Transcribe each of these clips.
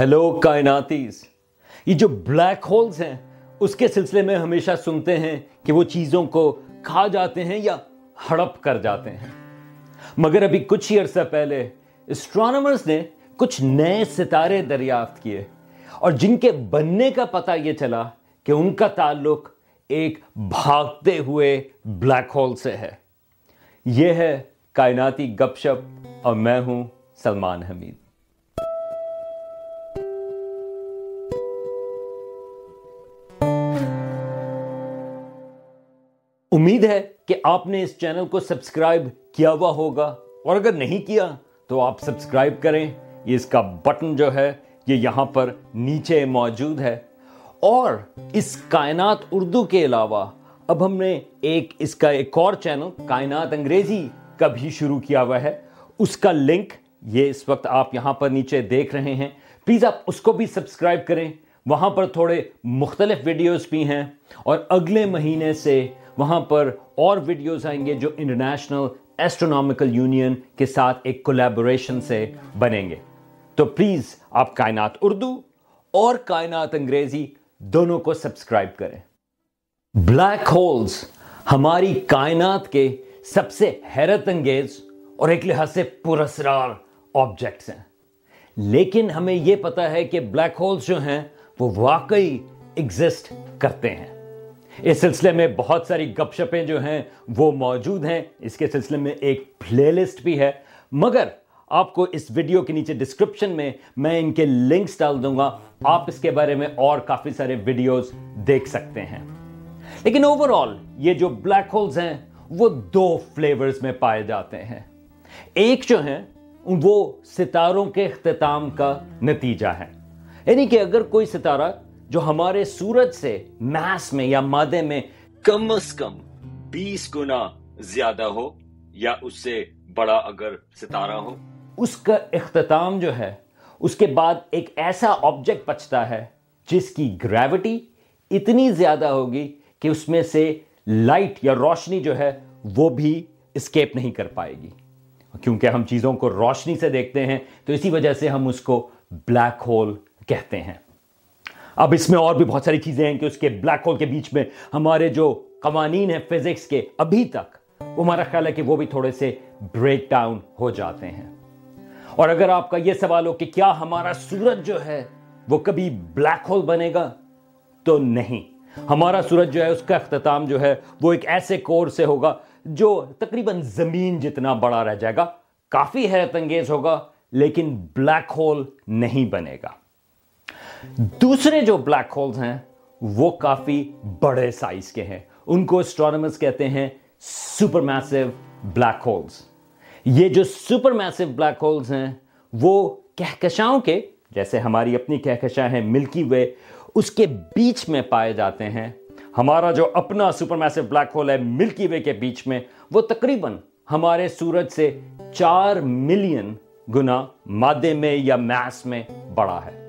Hello کائناتیز یہ جو black holes ہیں، اس کے سلسلے میں ہمیشہ سنتے ہیں کہ وہ چیزوں کو کھا جاتے ہیں یا ہڑپ کر جاتے ہیں. مگر ابھی کچھ ہی عرصہ پہلے اسٹرانومرز نے کچھ نئے ستارے دریافت کیے اور جن کے بننے کا پتہ یہ چلا کہ ان کا تعلق ایک بھاگتے ہوئے بلیک ہول سے ہے. یہ ہے کائناتی گپ شپ اور میں ہوں سلمان حمید. امید ہے کہ آپ نے اس چینل کو سبسکرائب کیا ہوا ہوگا۔ اور اگر نہیں کیا، تو آپ سبسکرائب کریں۔ یہ اس کا بٹن جو ہے، یہ یہاں پر نیچے موجود ہے۔ اور اس کائنات اردو کے علاوہ، اب ہم نے ایک، اس کا ایک اور چینل، کائنات انگریزی، کا بھی شروع کیا ہوا ہے۔ اس کا لنک یہ اس وقت آپ یہاں پر نیچے دیکھ رہے ہیں۔ پلیز آپ اس کو بھی سبسکرائب کریں۔ وہاں پر تھوڑے مختلف ویڈیوز بھی ہیں۔ اور اگلے مہینے سے وہاں پر اور ویڈیوز آئیں گے جو انٹرنیشنل ایسٹرونامکل یونین کے ساتھ ایک کولیبوریشن سے بنیں گے۔ تو پلیز آپ کائنات اردو اور کائنات انگریزی دونوں کو سبسکرائب کریں۔ بلیک ہولز ہماری کائنات کے سب سے حیرت انگیز اور ایک لحاظ سے پرسرار آبجیکٹس ہیں۔ لیکن ہمیں یہ پتا ہے کہ بلیک ہولز جو ہیں وہ واقعی ایگزسٹ کرتے ہیں۔ اس سلسلے میں بہت ساری گپ شپیں جو ہیں وہ موجود ہیں۔ اس کے سلسلے میں ایک پلے لسٹ بھی ہے۔ مگر آپ کو اس ویڈیو کے نیچے ڈسکرپشن میں میں ان کے لنکس ڈال دوں گا۔ آپ اس کے بارے میں اور کافی سارے ویڈیوز دیکھ سکتے ہیں۔ لیکن اوور آل یہ جو بلیک ہولز ہیں وہ دو فلیورز میں پائے جاتے ہیں۔ ایک جو ہیں وہ ستاروں کے اختتام کا نتیجہ ہے۔ یعنی کہ اگر کوئی ستارہ جو ہمارے سورج سے میس میں یا مادے میں کم از کم بیس گنا زیادہ ہو یا اس سے بڑا اگر ستارہ ہو، اس کا اختتام جو ہے، اس کے بعد ایک ایسا آبجیکٹ بچتا ہے جس کی گریوٹی اتنی زیادہ ہوگی کہ اس میں سے لائٹ یا روشنی جو ہے وہ بھی اسکیپ نہیں کر پائے گی۔ کیونکہ ہم چیزوں کو روشنی سے دیکھتے ہیں، تو اسی وجہ سے ہم اس کو بلیک ہول کہتے ہیں۔ اب اس میں اور بھی بہت ساری چیزیں ہیں کہ اس کے بلیک ہول کے بیچ میں ہمارے جو قوانین ہیں فزکس کے ابھی تک، وہ ہمارا خیال ہے کہ وہ بھی تھوڑے سے بریک ڈاؤن ہو جاتے ہیں۔ اور اگر آپ کا یہ سوال ہو کہ کیا ہمارا سورج جو ہے وہ کبھی بلیک ہول بنے گا؟ تو نہیں۔ ہمارا سورج جو ہے، اس کا اختتام جو ہے، وہ ایک ایسے کور سے ہوگا جو تقریباً زمین جتنا بڑا رہ جائے گا، کافی حیرت انگیز ہوگا، لیکن بلیک ہول نہیں بنے گا۔ دوسرے جو بلیک ہولز ہیں، وہ کافی بڑے سائز کے ہیں۔ ان کو اسٹرانومرز کہتے ہیں سپر میسو بلیک ہولز یہ جو سپر میسو بلیک ہولز ہیں، وہ کہکشاؤں کے، جیسے ہماری اپنی کہکشاں ہیں ملکی وے، اس کے بیچ میں پائے جاتے ہیں۔ ہمارا جو اپنا سپر میسو بلیک ہول ہے ملکی وے کے بیچ میں، وہ تقریباً ہمارے سورج سے چار ملین گنا مادے میں یا میس میں بڑا ہے۔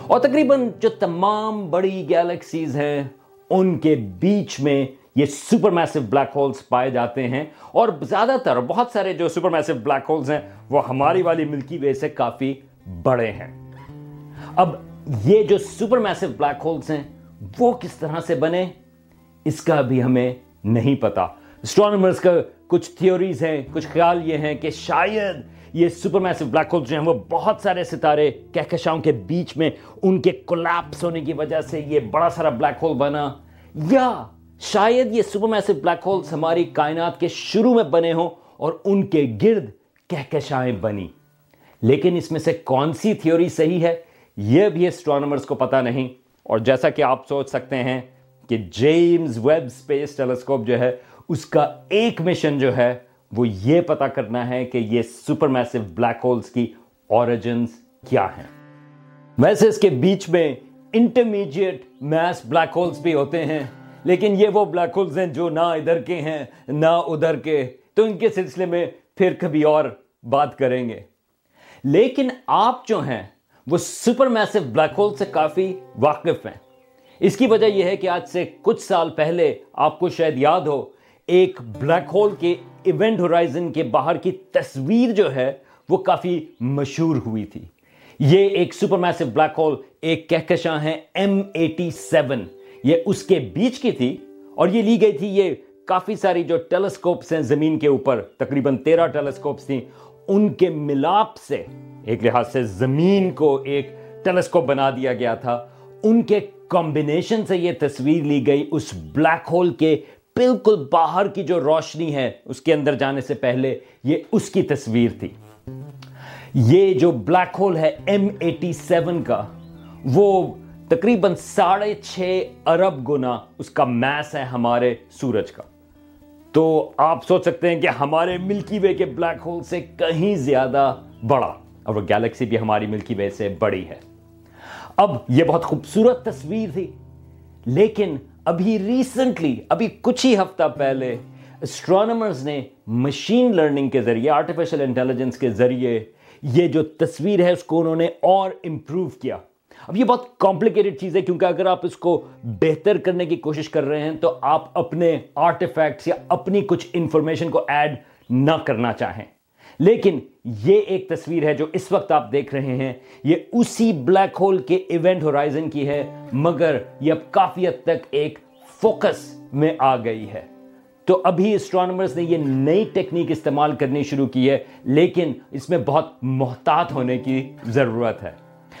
اور تقریباً جو تمام بڑی گیلیکسیز ہیں، ان کے بیچ میں یہ سپر میسو بلیک ہولز پائے جاتے ہیں۔ اور زیادہ تر بہت سارے جو سپر میسو بلیک ہولز ہیں، وہ ہماری والی ملکی وے سے کافی بڑے ہیں۔ اب یہ جو سپر میسو بلیک ہولز ہیں، وہ کس طرح سے بنے؟ اس کا بھی ہمیں نہیں پتا۔ اسٹرانومرز کا کچھ تھیوریز ہیں، کچھ خیال یہ ہیں کہ شاید یہ سپر میسو بلیک ہول جو ہیں وہ بہت سارے ستارے کہکشاؤں کے بیچ میں ان کے کولیپس ہونے کی وجہ سے یہ بڑا سارا بلیک ہول بنا۔ یا شاید یہ سپر میسو بلیک ہولز ہماری کائنات کے شروع میں بنے ہوں اور ان کے گرد کہکشائیں بنی لیکن اس میں سے کون سی تھیوری صحیح ہے؟ یہ بھی اسٹرانومرز کو پتا نہیں۔ اور جیسا کہ آپ سوچ سکتے ہیں کہ جیمز ویب سپیس ٹیلیسکوپ جو ہے، اس کا ایک مشن جو ہے وہ یہ پتا کرنا ہے کہ یہ سپر میسو بلیک ہولز کی اوریجنز کیا ہیں۔ ویسے اس کے بیچ میں انٹرمیڈیٹ میس بلیک ہولز بھی ہوتے ہیں، لیکن یہ وہ بلیک ہولز ہیں جو نہ ادھر کے ہیں، نہ ادھر کے۔ تو ان کے سلسلے میں پھر کبھی اور بات کریں گے۔ لیکن آپ جو ہیں، وہ سپر میسو بلیک ہول سے کافی واقف ہیں۔ اس کی وجہ یہ ہے کہ آج سے کچھ سال پہلے آپ کو شاید یاد ہو، ایک بلیک ہول کے ایونٹ ہورائزن کے باہر کی تصویر جو ہے وہ کافی مشہور ہوئی تھی۔ یہ ایک سپر میسو بلیک ہول، ایک کہکشاں ہے ایم ایٹی سیون یہ اس کے بیچ کی تھی اور یہ لی گئی تھی یہ کافی ساری جو ٹیلیسکوپس ہیں زمین کے اوپر، تقریباً تیرہ ٹیلیسکوپس تھیں۔ ان کے ملاپ سے، ایک لحاظ سے زمین کو ایک ٹیلیسکوپ بنا دیا گیا تھا۔ ان کے کمبینیشن سے یہ تصویر لی گئی، اس بلیک ہول کے بالکل باہر کی جو روشنی ہے، اس کے اندر جانے سے پہلے یہ اس کی تصویر تھی۔ یہ جو بلیک ہول ہے ایم ایٹی سیون کا، وہ تقریباً ساڑھے چھ ارب گنا اس کا میس ہے ہمارے سورج کا۔ تو آپ سوچ سکتے ہیں کہ ہمارے ملکی وے کے بلیک ہول سے کہیں زیادہ بڑا، اور وہ گیلیکسی بھی ہماری ملکی وے سے بڑی ہے۔ اب یہ بہت خوبصورت تصویر تھی، لیکن ابھی ریسنٹلی ابھی کچھ ہی ہفتہ پہلے اسٹرانومرز نے مشین لرننگ کے ذریعے آرٹیفیشل انٹیلیجنس کے ذریعے یہ جو تصویر ہے اس کو انہوں نے اور امپروو کیا. اب یہ بہت کمپلیکیٹڈ چیز ہے کیونکہ اگر آپ اس کو بہتر کرنے کی کوشش کر رہے ہیں تو آپ اپنے آرٹیفیکٹس یا اپنی کچھ انفارمیشن کو ایڈ نہ کرنا چاہیں. لیکن یہ ایک تصویر ہے جو اس وقت آپ دیکھ رہے ہیں۔ یہ اسی بلیک ہول کے ایونٹ ہورائزن کی ہے، مگر یہ اب کافی حد تک ایک فوکس میں آ گئی ہے۔ تو ابھی اسٹرانومرز نے یہ نئی ٹیکنیک استعمال کرنی شروع کی ہے، لیکن اس میں بہت محتاط ہونے کی ضرورت ہے۔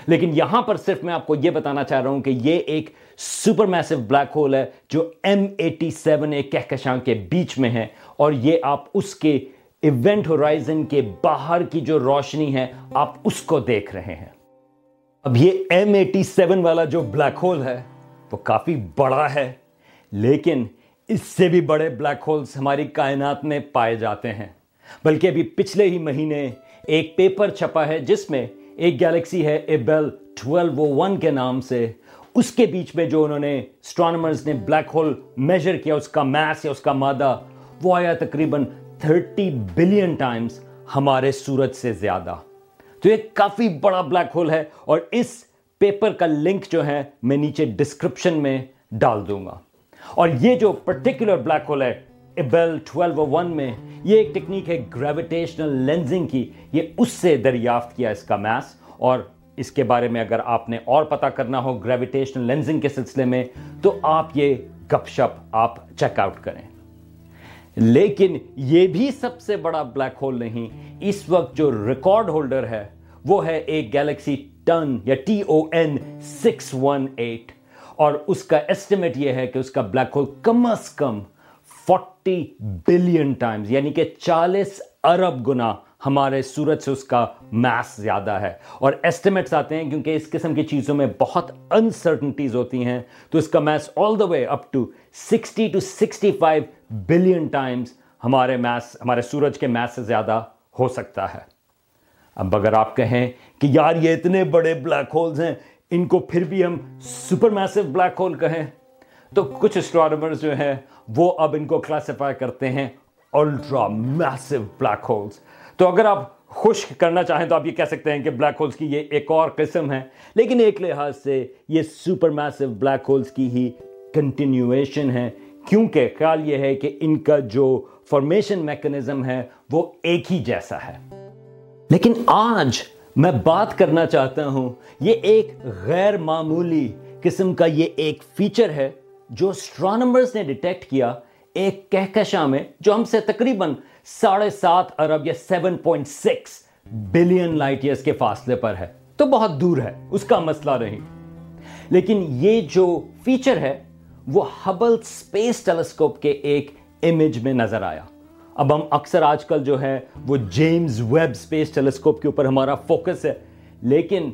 لیکن یہاں پر صرف میں آپ کو یہ بتانا چاہ رہا ہوں کہ یہ ایک سپر میسو بلیک ہول ہے جو ایم ایٹی سیون ایک کہکشاں کے بیچ میں ہے، اور یہ آپ اس کے ایونٹ ہورائزن کے باہر کی جو روشنی ہے، آپ اس کو دیکھ رہے ہیں۔ اب یہ ایم ایٹی سیون والا جو بلیک ہول ہے، وہ کافی بڑا ہے، لیکن اس سے بھی بڑے بلیک ہولز ہماری کائنات میں پائے جاتے ہیں۔ بلکہ ابھی پچھلے ہی مہینے ایک پیپر چھپا ہے، جس میں ایک گیلیکسی ہے ایبل ٹویلو ون کے نام سے۔ اس کے بیچ میں جو انہوں نے اسٹرانومرز نے بلیک ہول میجر کیا، اس کا میس یا اس کا مادہ، وہ آیا تقریباً تھرٹی بلین ٹائمز ہمارے سورج سے زیادہ۔ تو یہ کافی بڑا بلیک ہول ہے اور اس پیپر کا لنک جو ہے میں نیچے ڈسکرپشن میں ڈال دوں گا۔ اور یہ جو پرٹیکولر بلیک ہول ہے ایبل 1201 میں یہ ایک ٹیکنیک ہے گریویٹیشنل لینزنگ کی۔ یہ اس سے دریافت کیا اس کا میس اور اس کے بارے میں اگر آپ نے اور پتا کرنا ہو گریویٹیشنل لینزنگ کے سلسلے میں، تو آپ یہ گپ شپ آپ چیک آؤٹ کریں۔ لیکن یہ بھی سب سے بڑا بلیک ہول نہیں۔ اس وقت جو ریکارڈ ہولڈر ہے، وہ ہے ایک گیلیکسی ٹن یا T O N six one eight اور اس کا ایسٹیمیٹ یہ ہے کہ اس کا بلیک ہول کم از کم فورٹی بلین ٹائمز یعنی کہ چالیس ارب گنا ہمارے سورج سے اس کا میس زیادہ ہے۔ اور ایسٹیمیٹس آتے ہیں کیونکہ اس قسم کی چیزوں میں بہت انسرٹنٹیز ہوتی ہیں۔ تو اس کا mass all the way up to sixty two sixty five billion times ہمارے میس ہمارے سورج کے میس سے زیادہ ہو سکتا ہے۔ اب اگر آپ کہیں کہ یار یہ اتنے بڑے بلیک ہولز ہیں، ان کو پھر بھی ہم سپر میسو بلیک ہول کہیں۔ تو کچھ اسٹرانومرز جو ہیں، وہ اب ان کو کلاسیفائی کرتے ہیں الٹرا میسو بلیک ہولز تو اگر آپ خشک کرنا چاہیں تو آپ یہ کہہ سکتے ہیں کہ بلیک ہولز کی یہ ایک اور قسم ہے۔ لیکن ایک لحاظ سے یہ سپر میسو بلیک ہولز کی ہی کنٹینیویشن ہے۔ کیونکہ خیال یہ ہے کہ ان کا جو فارمیشن میکنزم ہے وہ ایک ہی جیسا ہے۔ لیکن آج میں بات کرنا چاہتا ہوں، یہ ایک غیر معمولی قسم کا یہ ایک فیچر ہے جو اسٹرانومرز نے ڈیٹیکٹ کیا ایک کہکشاں میں، جو ہم سے تقریباً ساڑھے سات ارب یا seven point six billion light years کے فاصلے پر ہے۔ تو بہت دور ہے، اس کا مسئلہ نہیں۔ لیکن یہ جو فیچر ہے وہ ہبل سپیس ٹیلیسکوپ کے ایک امیج میں نظر آیا۔ اب ہم اکثر آج کل جو ہے وہ جیمز ویب سپیس ٹیلیسکوپ کے اوپر ہمارا فوکس ہے۔ لیکن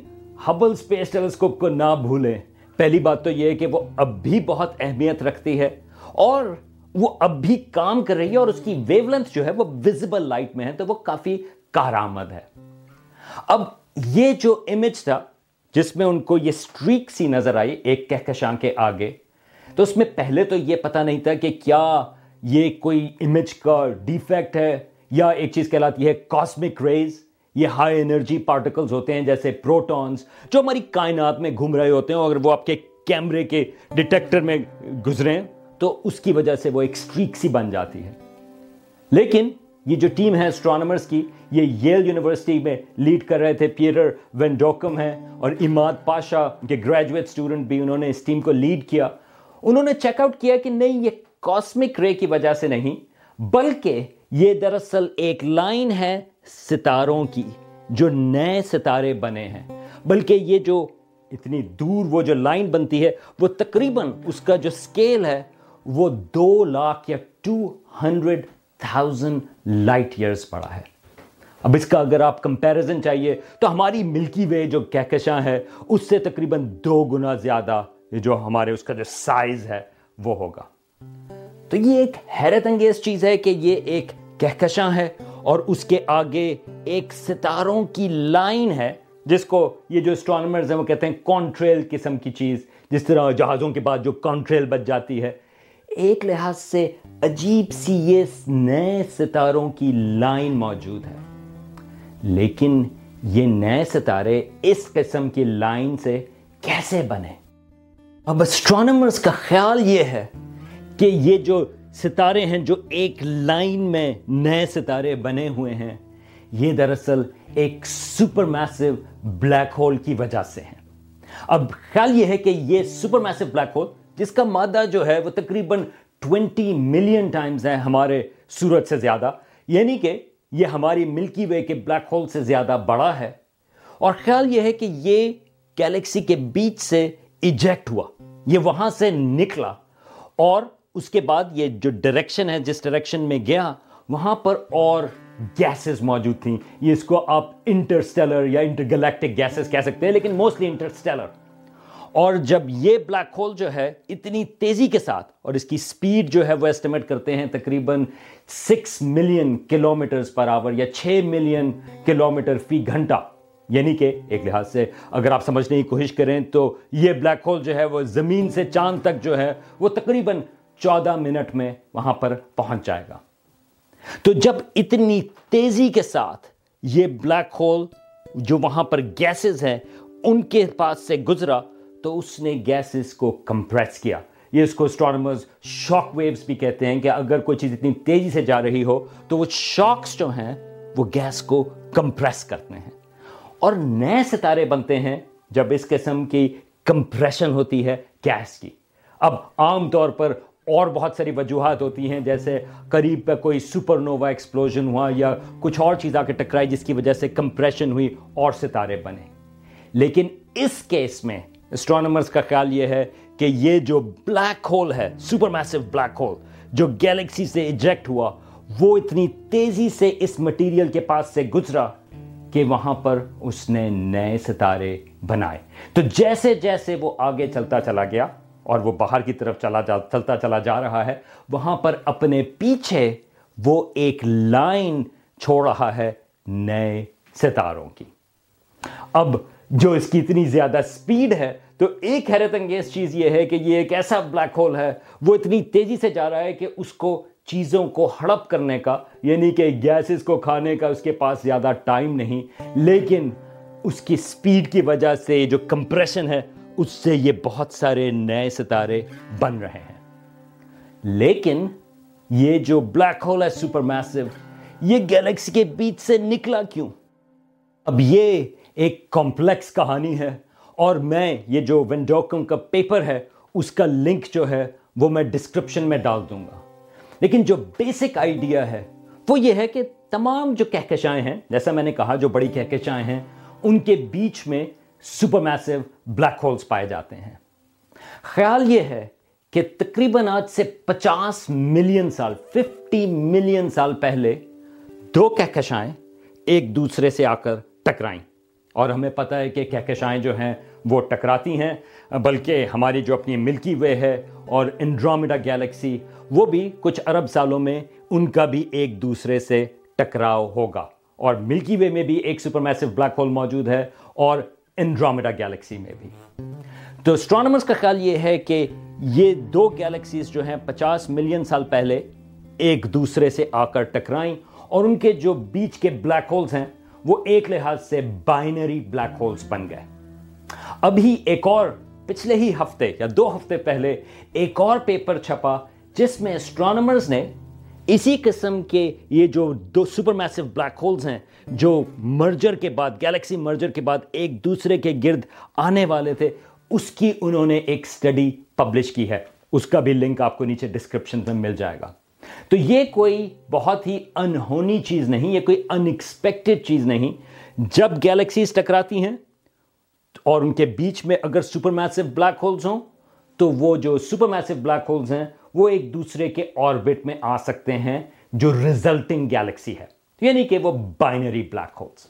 ہبل سپیس ٹیلیسکوپ کو نہ بھولیں۔ پہلی بات تو یہ ہے کہ وہ اب بھی بہت اہمیت رکھتی ہے اور وہ اب بھی کام کر رہی ہے اور اس کی ویو لینتھ جو ہے وہ ویزیبل لائٹ میں ہے تو وہ کافی کارآمد ہے۔ اب یہ جو امیج تھا جس میں ان کو یہ سٹریک سی نظر آئی ایک کہکشاں کے آگے تو اس میں پہلے تو یہ پتا نہیں تھا کہ کیا یہ کوئی امیج کا ڈیفیکٹ ہے یا ایک چیز کہلاتی ہے کاسمک ریز یہ ہائی انرجی پارٹیکلز ہوتے ہیں جیسے پروٹونز جو ہماری کائنات میں گھوم رہے ہوتے ہیں اگر وہ آپ کے کیمرے کے ڈیٹیکٹر میں گزریں تو اس کی وجہ سے وہ ایک سٹریک سی بن جاتی ہے۔ لیکن یہ جو ٹیم ہے اسٹرانومرز کی، یہ یل یونیورسٹی میں لیڈ کر رہے تھے پیٹر وینڈوکم ہیں اور اماد پاشا کے گریجویٹ اسٹوڈنٹ بھی انہوں نے اس ٹیم کو لیڈ کیا۔ انہوں نے چیک آؤٹ کیا کہ نہیں، یہ کاسمک رے کی وجہ سے نہیں، بلکہ یہ دراصل ایک لائن ہے ستاروں کی، جو نئے ستارے بنے ہیں۔ بلکہ یہ جو اتنی دور وہ جو لائن بنتی ہے، وہ تقریباً اس کا جو سکیل ہے، وہ دو لاکھ یا two hundred thousand light years پڑا ہے۔ اب اس کا اگر آپ کمپیریزن چاہیے، تو ہماری ملکی وے جو کہکشاں ہے، اس سے تقریباً دو گنا زیادہ جو ہمارے اس کا جو سائز ہے، وہ ہوگا۔ تو یہ ایک حیرت انگیز چیز ہے کہ یہ ایک کہکشاں ہے اور اس کے آگے ایک ستاروں کی لائن ہے، جس کو یہ جو اسٹرانومرز ہیں وہ کہتے ہیں کانٹریل قسم کی چیز، جس طرح جہازوں کے بعد جو کانٹریل بچ جاتی ہے۔ ایک لحاظ سے عجیب سی یہ نئے ستاروں کی لائن موجود ہے۔ لیکن یہ نئے ستارے اس قسم کی لائن سے کیسے بنے؟ اب اسٹرانومرز کا خیال یہ ہے کہ یہ جو ستارے ہیں، جو ایک لائن میں نئے ستارے بنے ہوئے ہیں، یہ دراصل ایک سپر میسو بلیک ہول کی وجہ سے ہیں۔ اب خیال یہ ہے کہ یہ سپر میسو بلیک ہول جس کا مادہ جو ہے، وہ تقریباً ٹوینٹی ملین ٹائمز ہے ہمارے سورج سے زیادہ۔ یعنی کہ یہ ہماری ملکی وے کے بلیک ہول سے زیادہ بڑا ہے۔ اور خیال یہ ہے کہ یہ گیلیکسی کے بیچ سے ایجیکٹ ہوا۔ یہ وہاں سے نکلا اور اس کے بعد یہ جو ڈائریکشن ہے، جس ڈائریکشن میں گیا، وہاں پر اور گیسز موجود تھیں۔ یہ اس کو آپ انٹرسٹیلر یا انٹرگلیکٹک گیسز کہہ سکتے ہیں، لیکن موسٹلی انٹرسٹیلر۔ اور جب یہ بلیک ہول جو ہے اتنی تیزی کے ساتھ، اور اس کی سپیڈ جو ہے وہ ایسٹیمیٹ کرتے ہیں تقریباً six million kilometres per hour یا چھ ملین کلومیٹر فی گھنٹہ۔ یعنی کہ ایک لحاظ سے اگر آپ سمجھنے کی کوشش کریں تو یہ بلیک ہول جو ہے وہ زمین سے چاند تک جو ہے وہ تقریباً چودہ منٹ میں وہاں پر پہنچ جائے گا۔ تو جب اتنی تیزی کے ساتھ یہ بلیک ہول جو وہاں پر گیسز ہیں ان کے پاس سے گزرا تو اس نے گیسز کو کمپریس کیا۔ یہ اس کو اسٹرانومرز شاک ویوز بھی کہتے ہیں کہ اگر کوئی چیز اتنی تیزی سے جا رہی ہو تو وہ شاکس جو ہیں وہ گیس کو کمپریس کرتے ہیں۔ اور نئے ستارے بنتے ہیں جب اس قسم کی کمپریشن ہوتی ہے گیس کی۔ اب عام طور پر اور بہت ساری وجوہات ہوتی ہیں، جیسے قریب پہ کوئی سپر نووا ایکسپلوژن ہوا یا کچھ اور چیز آ کے ٹکرائی جس کی وجہ سے کمپریشن ہوئی اور ستارے بنے۔ لیکن اس کیس میں اسٹرانومرز کا خیال یہ ہے کہ یہ جو بلیک ہول ہے سپر میسو بلیک ہول جو گیلیکسی سے ایجیکٹ ہوا، وہ اتنی تیزی سے اس مٹیریل کے پاس سے گزرا کہ وہاں پر اس نے نئے ستارے بنائے۔ تو جیسے جیسے وہ آگے چلتا چلا گیا اور وہ باہر کی طرف چلا جا چلتا چلا جا رہا ہے، وہاں پر اپنے پیچھے وہ ایک لائن چھوڑ رہا ہے نئے ستاروں کی۔ اب جو اس کی اتنی زیادہ سپیڈ ہے، تو ایک حیرت انگیز چیز یہ ہے کہ یہ ایک ایسا بلیک ہول ہے، وہ اتنی تیزی سے جا رہا ہے کہ اس کو چیزوں کو ہڑپ کرنے کا یعنی کہ گیسز کو کھانے کا اس کے پاس زیادہ ٹائم نہیں، لیکن اس کی سپیڈ کی وجہ سے جو کمپریشن ہے، اس سے یہ بہت سارے نئے ستارے بن رہے ہیں۔ لیکن یہ جو بلیک ہول ہے سپر میسو یہ گیلیکسی کے بیچ سے نکلا کیوں؟ اب یہ ایک کمپلیکس کہانی ہے اور میں، یہ جو وینڈوکم کا پیپر ہے، اس کا لنک جو ہے، وہ میں ڈسکرپشن میں ڈال دوں گا۔ لیکن جو بیسک آئیڈیا ہے، وہ یہ ہے کہ تمام جو کہکشائیں ہیں، جیسا میں نے کہا جو بڑی کہکشائیں ہیں، ان کے بیچ میں سپر میسو بلیک ہولز پائے جاتے ہیں۔ خیال یہ ہے کہ تقریباً آج سے پچاس ملین سال ففٹی ملین سال پہلے دو کہکشائیں ایک دوسرے سے آ کر ٹکرائیں۔ اور ہمیں پتہ ہے کہ کہکشائیں جو ہیں وہ ٹکراتی ہیں، بلکہ ہماری جو اپنی ملکی وے ہے اور انڈرومیڈا گیلیکسی، وہ بھی کچھ ارب سالوں میں ان کا بھی ایک دوسرے سے ٹکراؤ ہوگا۔ اور ملکی وے میں بھی ایک سپر میسو بلیک ہول موجود ہے اور انڈرومیڈا گیلیکسی میں بھی۔ تو اسٹرانومرز کا خیال یہ ہے کہ یہ دو گیلیکسیز جو ہیں پچاس ملین سال پہلے ایک دوسرے سے آ کر ٹکرائیں اور ان کے جو بیچ کے بلیک ہولز ہیں، وہ ایک لحاظ سے بائنری بلیک ہولز بن گئے۔ ابھی ایک اور پچھلے ہی ہفتے یا دو ہفتے پہلے ایک اور پیپر چھپا جس میں اسٹرانومرز نے اسی قسم کے یہ جو دو سپر میسو بلیک ہولز ہیں، جو مرجر کے بعد گیلیکسی مرجر کے بعد ایک دوسرے کے گرد آنے والے تھے، اس کی انہوں نے ایک سٹڈی پبلش کی ہے۔ اس کا بھی لنک آپ کو نیچے ڈسکرپشن میں مل جائے گا۔ تو یہ کوئی بہت ہی انہونی چیز نہیں، یہ کوئی ان ایکسپیکٹڈ چیز نہیں۔ جب گیلیکسیز ٹکراتی ہیں اور ان کے بیچ میں اگر سپر میسو بلیک ہولز ہوں، تو وہ جو سپر میسو بلیک ہولز ہیں، وہ ایک دوسرے کے آربٹ میں آ سکتے ہیں جو ریزلٹنگ گیلیکسی ہے. یعنی کہ وہ بائنری بلیک ہولز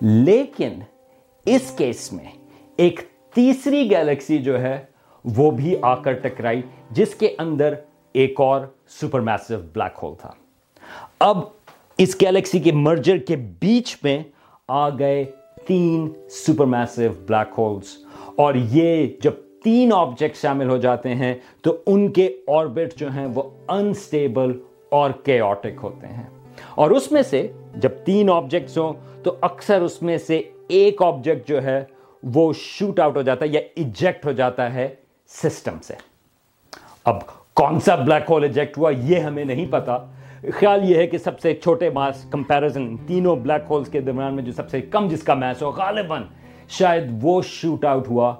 لیکن اس کیس میں ایک تیسری گیلیکسی جو ہے، وہ بھی آ کر ٹکرائی، جس کے اندر ایک اور سپر میسو بلیک ہول تھا. اب اس گیلیکسی کے مرجر کے بیچ میں آ گئے تین سپر میسو بلیک ہولز اور یہ جب تین آبجیکٹ شامل ہو جاتے ہیں، تو ان کے آربٹ جو ہیں وہ انسٹیبل اور کیوٹک ہوتے ہیں۔ اور اس میں سے جب تین آبجیکٹس ہوں، تو اکثر اس میں سے ایک آبجیکٹ جو ہے وہ شوٹ آؤٹ ہو جاتا ہے یا ایجیکٹ ہو جاتا ہے سسٹم سے۔ اب کون سا بلیک ہول ایجیکٹ ہوا، یہ ہمیں نہیں پتا۔ خیال یہ ہے کہ سب سے چھوٹے ماس کمپیرزن تینوں بلیک ہولز کے درمیان میں جو سب سے کم جس کا میس ہو، غالباً شاید وہ شوٹ آؤٹ ہوا،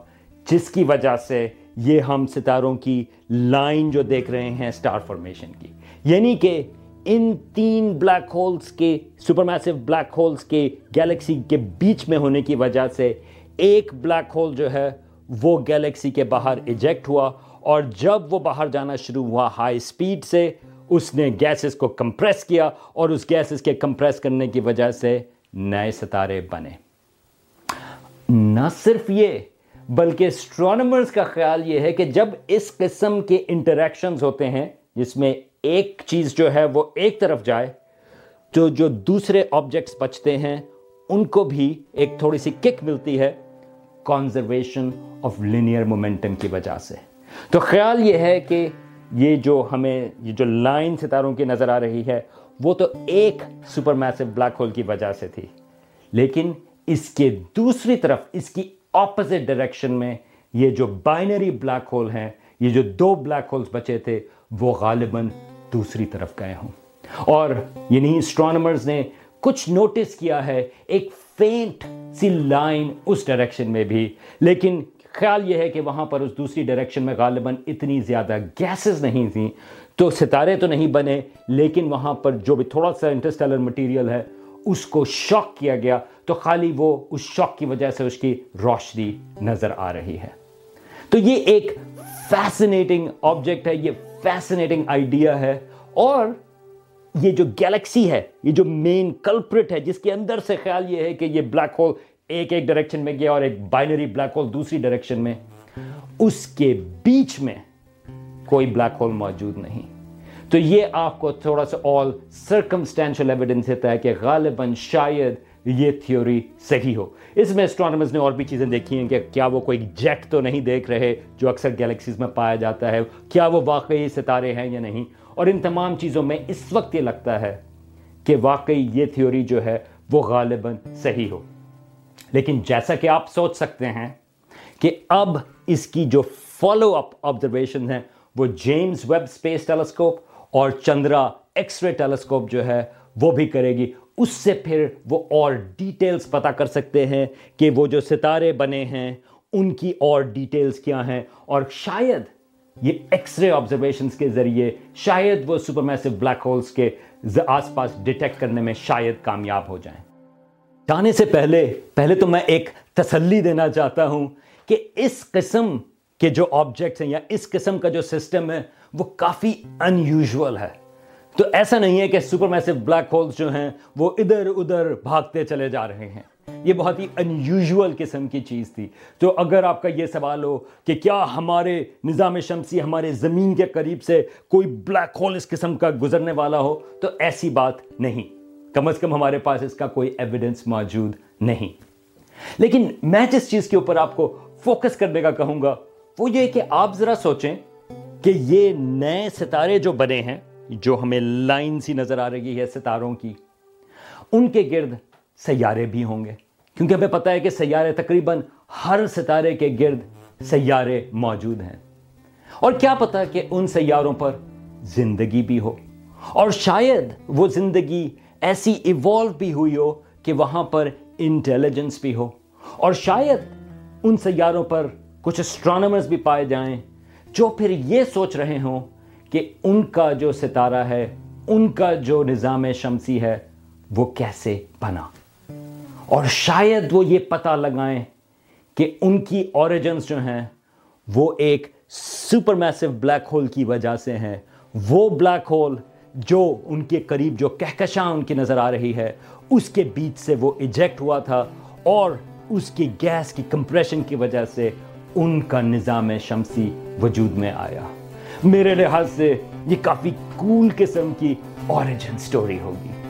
جس کی وجہ سے یہ ہم ستاروں کی لائن جو دیکھ رہے ہیں سٹار فارمیشن کی۔ یعنی کہ ان تین بلیک ہولز کے سپر میسو بلیک ہولز کے گیلیکسی کے بیچ میں ہونے کی وجہ سے ایک بلیک ہول جو ہے وہ گیلیکسی کے باہر ایجیکٹ ہوا اور جب وہ باہر جانا شروع ہوا ہائی سپیڈ سے اس نے گیسز کو کمپریس کیا اور اس گیسز کے کمپریس کرنے کی وجہ سے نئے ستارے بنے۔ نہ صرف یہ، بلکہ اسٹرانومرز کا خیال یہ ہے کہ جب اس قسم کے انٹریکشنز ہوتے ہیں، جس میں ایک چیز جو ہے وہ ایک طرف جائے، تو جو دوسرے آبجیکٹس بچتے ہیں، ان کو بھی ایک تھوڑی سی کک ملتی ہے کانزرویشن آف لینئر مومنٹم کی وجہ سے۔ تو خیال یہ ہے کہ یہ جو ہمیں یہ جو لائن ستاروں کی نظر آ رہی ہے، وہ تو ایک سپر میسو بلیک ہول کی وجہ سے تھی۔ لیکن اس کے دوسری طرف، اس کی اپوزٹ ڈائریکشن میں یہ جو بائنری بلیک ہول ہیں، یہ جو دو بلیک ہولز بچے تھے، وہ غالباً دوسری طرف گئے ہوں۔ اور یہ نہیں اسٹرانومرز نے کچھ نوٹس کیا ہے، ایک فینٹ سی لائن اس ڈائریکشن میں بھی۔ لیکن خیال یہ ہے کہ وہاں پر اس دوسری ڈائریکشن میں غالباً اتنی زیادہ گیسز نہیں تھیں، تو ستارے تو نہیں بنے، لیکن وہاں پر جو بھی تھوڑا سا انٹرسٹیلر مٹیریل ہے، اس کو شاک کیا گیا۔ تو خالی وہ اس شاک کی وجہ سے اس کی روشنی نظر آ رہی ہے۔ تو یہ ایک فیسنیٹنگ آبجیکٹ ہے، یہ فیسنیٹنگ آئیڈیا ہے۔ اور یہ جو گیلیکسی ہے، یہ جو مین کلپرٹ ہے، جس کے اندر سے خیال یہ ہے کہ یہ بلیک ہول ایک ایک ڈائریکشن میں گیا اور ایک بائنری بلیک ہول دوسری ڈائریکشن میں، اس کے بیچ میں کوئی بلیک ہول موجود نہیں۔ تو یہ آپ کو تھوڑا سا آل سرکمسٹینشل ایویڈنس دیتا ہے کہ غالباً شاید یہ تھیوری صحیح ہو۔ اس میں اسٹرانومرز نے اور بھی چیزیں دیکھی ہیں کہ کیا وہ کوئی جیک تو نہیں دیکھ رہے جو اکثر گیلیکسیز میں پایا جاتا ہے، کیا وہ واقعی ستارے ہیں یا نہیں۔ اور ان تمام چیزوں میں اس وقت یہ لگتا ہے کہ واقعی یہ تھیوری جو ہے وہ غالباً صحیح ہو۔ لیکن جیسا کہ آپ سوچ سکتے ہیں کہ اب اس کی جو فالو اپ آبزرویشن ہیں، وہ جیمز ویب اسپیس ٹیلیسکوپ اور چندرا ایکس رے ٹیلیسکوپ جو ہے، وہ بھی کرے گی۔ اس سے پھر وہ اور ڈیٹیلز پتا کر سکتے ہیں کہ وہ جو ستارے بنے ہیں، ان کی اور ڈیٹیلز کیا ہیں۔ اور شاید یہ ایکس رے آبزرویشنز کے ذریعے، شاید وہ سپر میسو بلیک ہولز کے آس پاس ڈیٹیکٹ کرنے میں شاید کامیاب ہو جائیں۔ جانے سے پہلے پہلے تو میں ایک تسلی دینا چاہتا ہوں کہ اس قسم کے جو آبجیکٹس ہیں یا اس قسم کا جو سسٹم ہے، وہ کافی ان یوزول ہے۔ تو ایسا نہیں ہے کہ سپر میسو بلیک ہولز جو ہیں، وہ ادھر ادھر بھاگتے چلے جا رہے ہیں۔ یہ بہت ہی ان یوزول قسم کی چیز تھی۔ تو اگر آپ کا یہ سوال ہو کہ کیا ہمارے نظام شمسی، ہمارے زمین کے قریب سے کوئی بلیک ہول اس قسم کا گزرنے والا ہو، تو ایسی بات نہیں۔ کم از کم ہمارے پاس اس کا کوئی ایویڈنس موجود نہیں۔ لیکن میں جس چیز کے اوپر آپ کو فوکس کرنے کا کہوں گا، وہ یہ کہ آپ ذرا سوچیں کہ یہ نئے ستارے جو بنے ہیں، جو ہمیں لائن سی نظر آ رہی ہے ستاروں کی، ان کے گرد سیارے بھی ہوں گے۔ کیونکہ ہمیں پتا ہے کہ سیارے تقریباً ہر ستارے کے گرد سیارے موجود ہیں۔ اور کیا پتا کہ ان سیاروں پر زندگی بھی ہو۔ اور شاید وہ زندگی ایسی ایوالو بھی ہوئی ہو کہ وہاں پر انٹیلیجنس بھی ہو۔ اور شاید ان سیاروں پر کچھ اسٹرانومرز بھی پائے جائیں جو پھر یہ سوچ رہے ہوں کہ ان کا جو ستارہ ہے، ان کا جو نظام شمسی ہے، وہ کیسے بنا۔ اور شاید وہ یہ پتہ لگائیں کہ ان کی اوریجنز جو ہیں، وہ ایک سپر میسو بلیک ہول کی وجہ سے ہیں۔ وہ بلیک ہول جو ان کے قریب جو کہکشاں ان کی نظر آ رہی ہے، اس کے بیچ سے وہ ایجیکٹ ہوا تھا اور اس کی گیس کی کمپریشن کی وجہ سے ان کا نظام شمسی وجود میں آیا۔ میرے لحاظ سے یہ کافی کول قسم کی اوریجن سٹوری ہوگی۔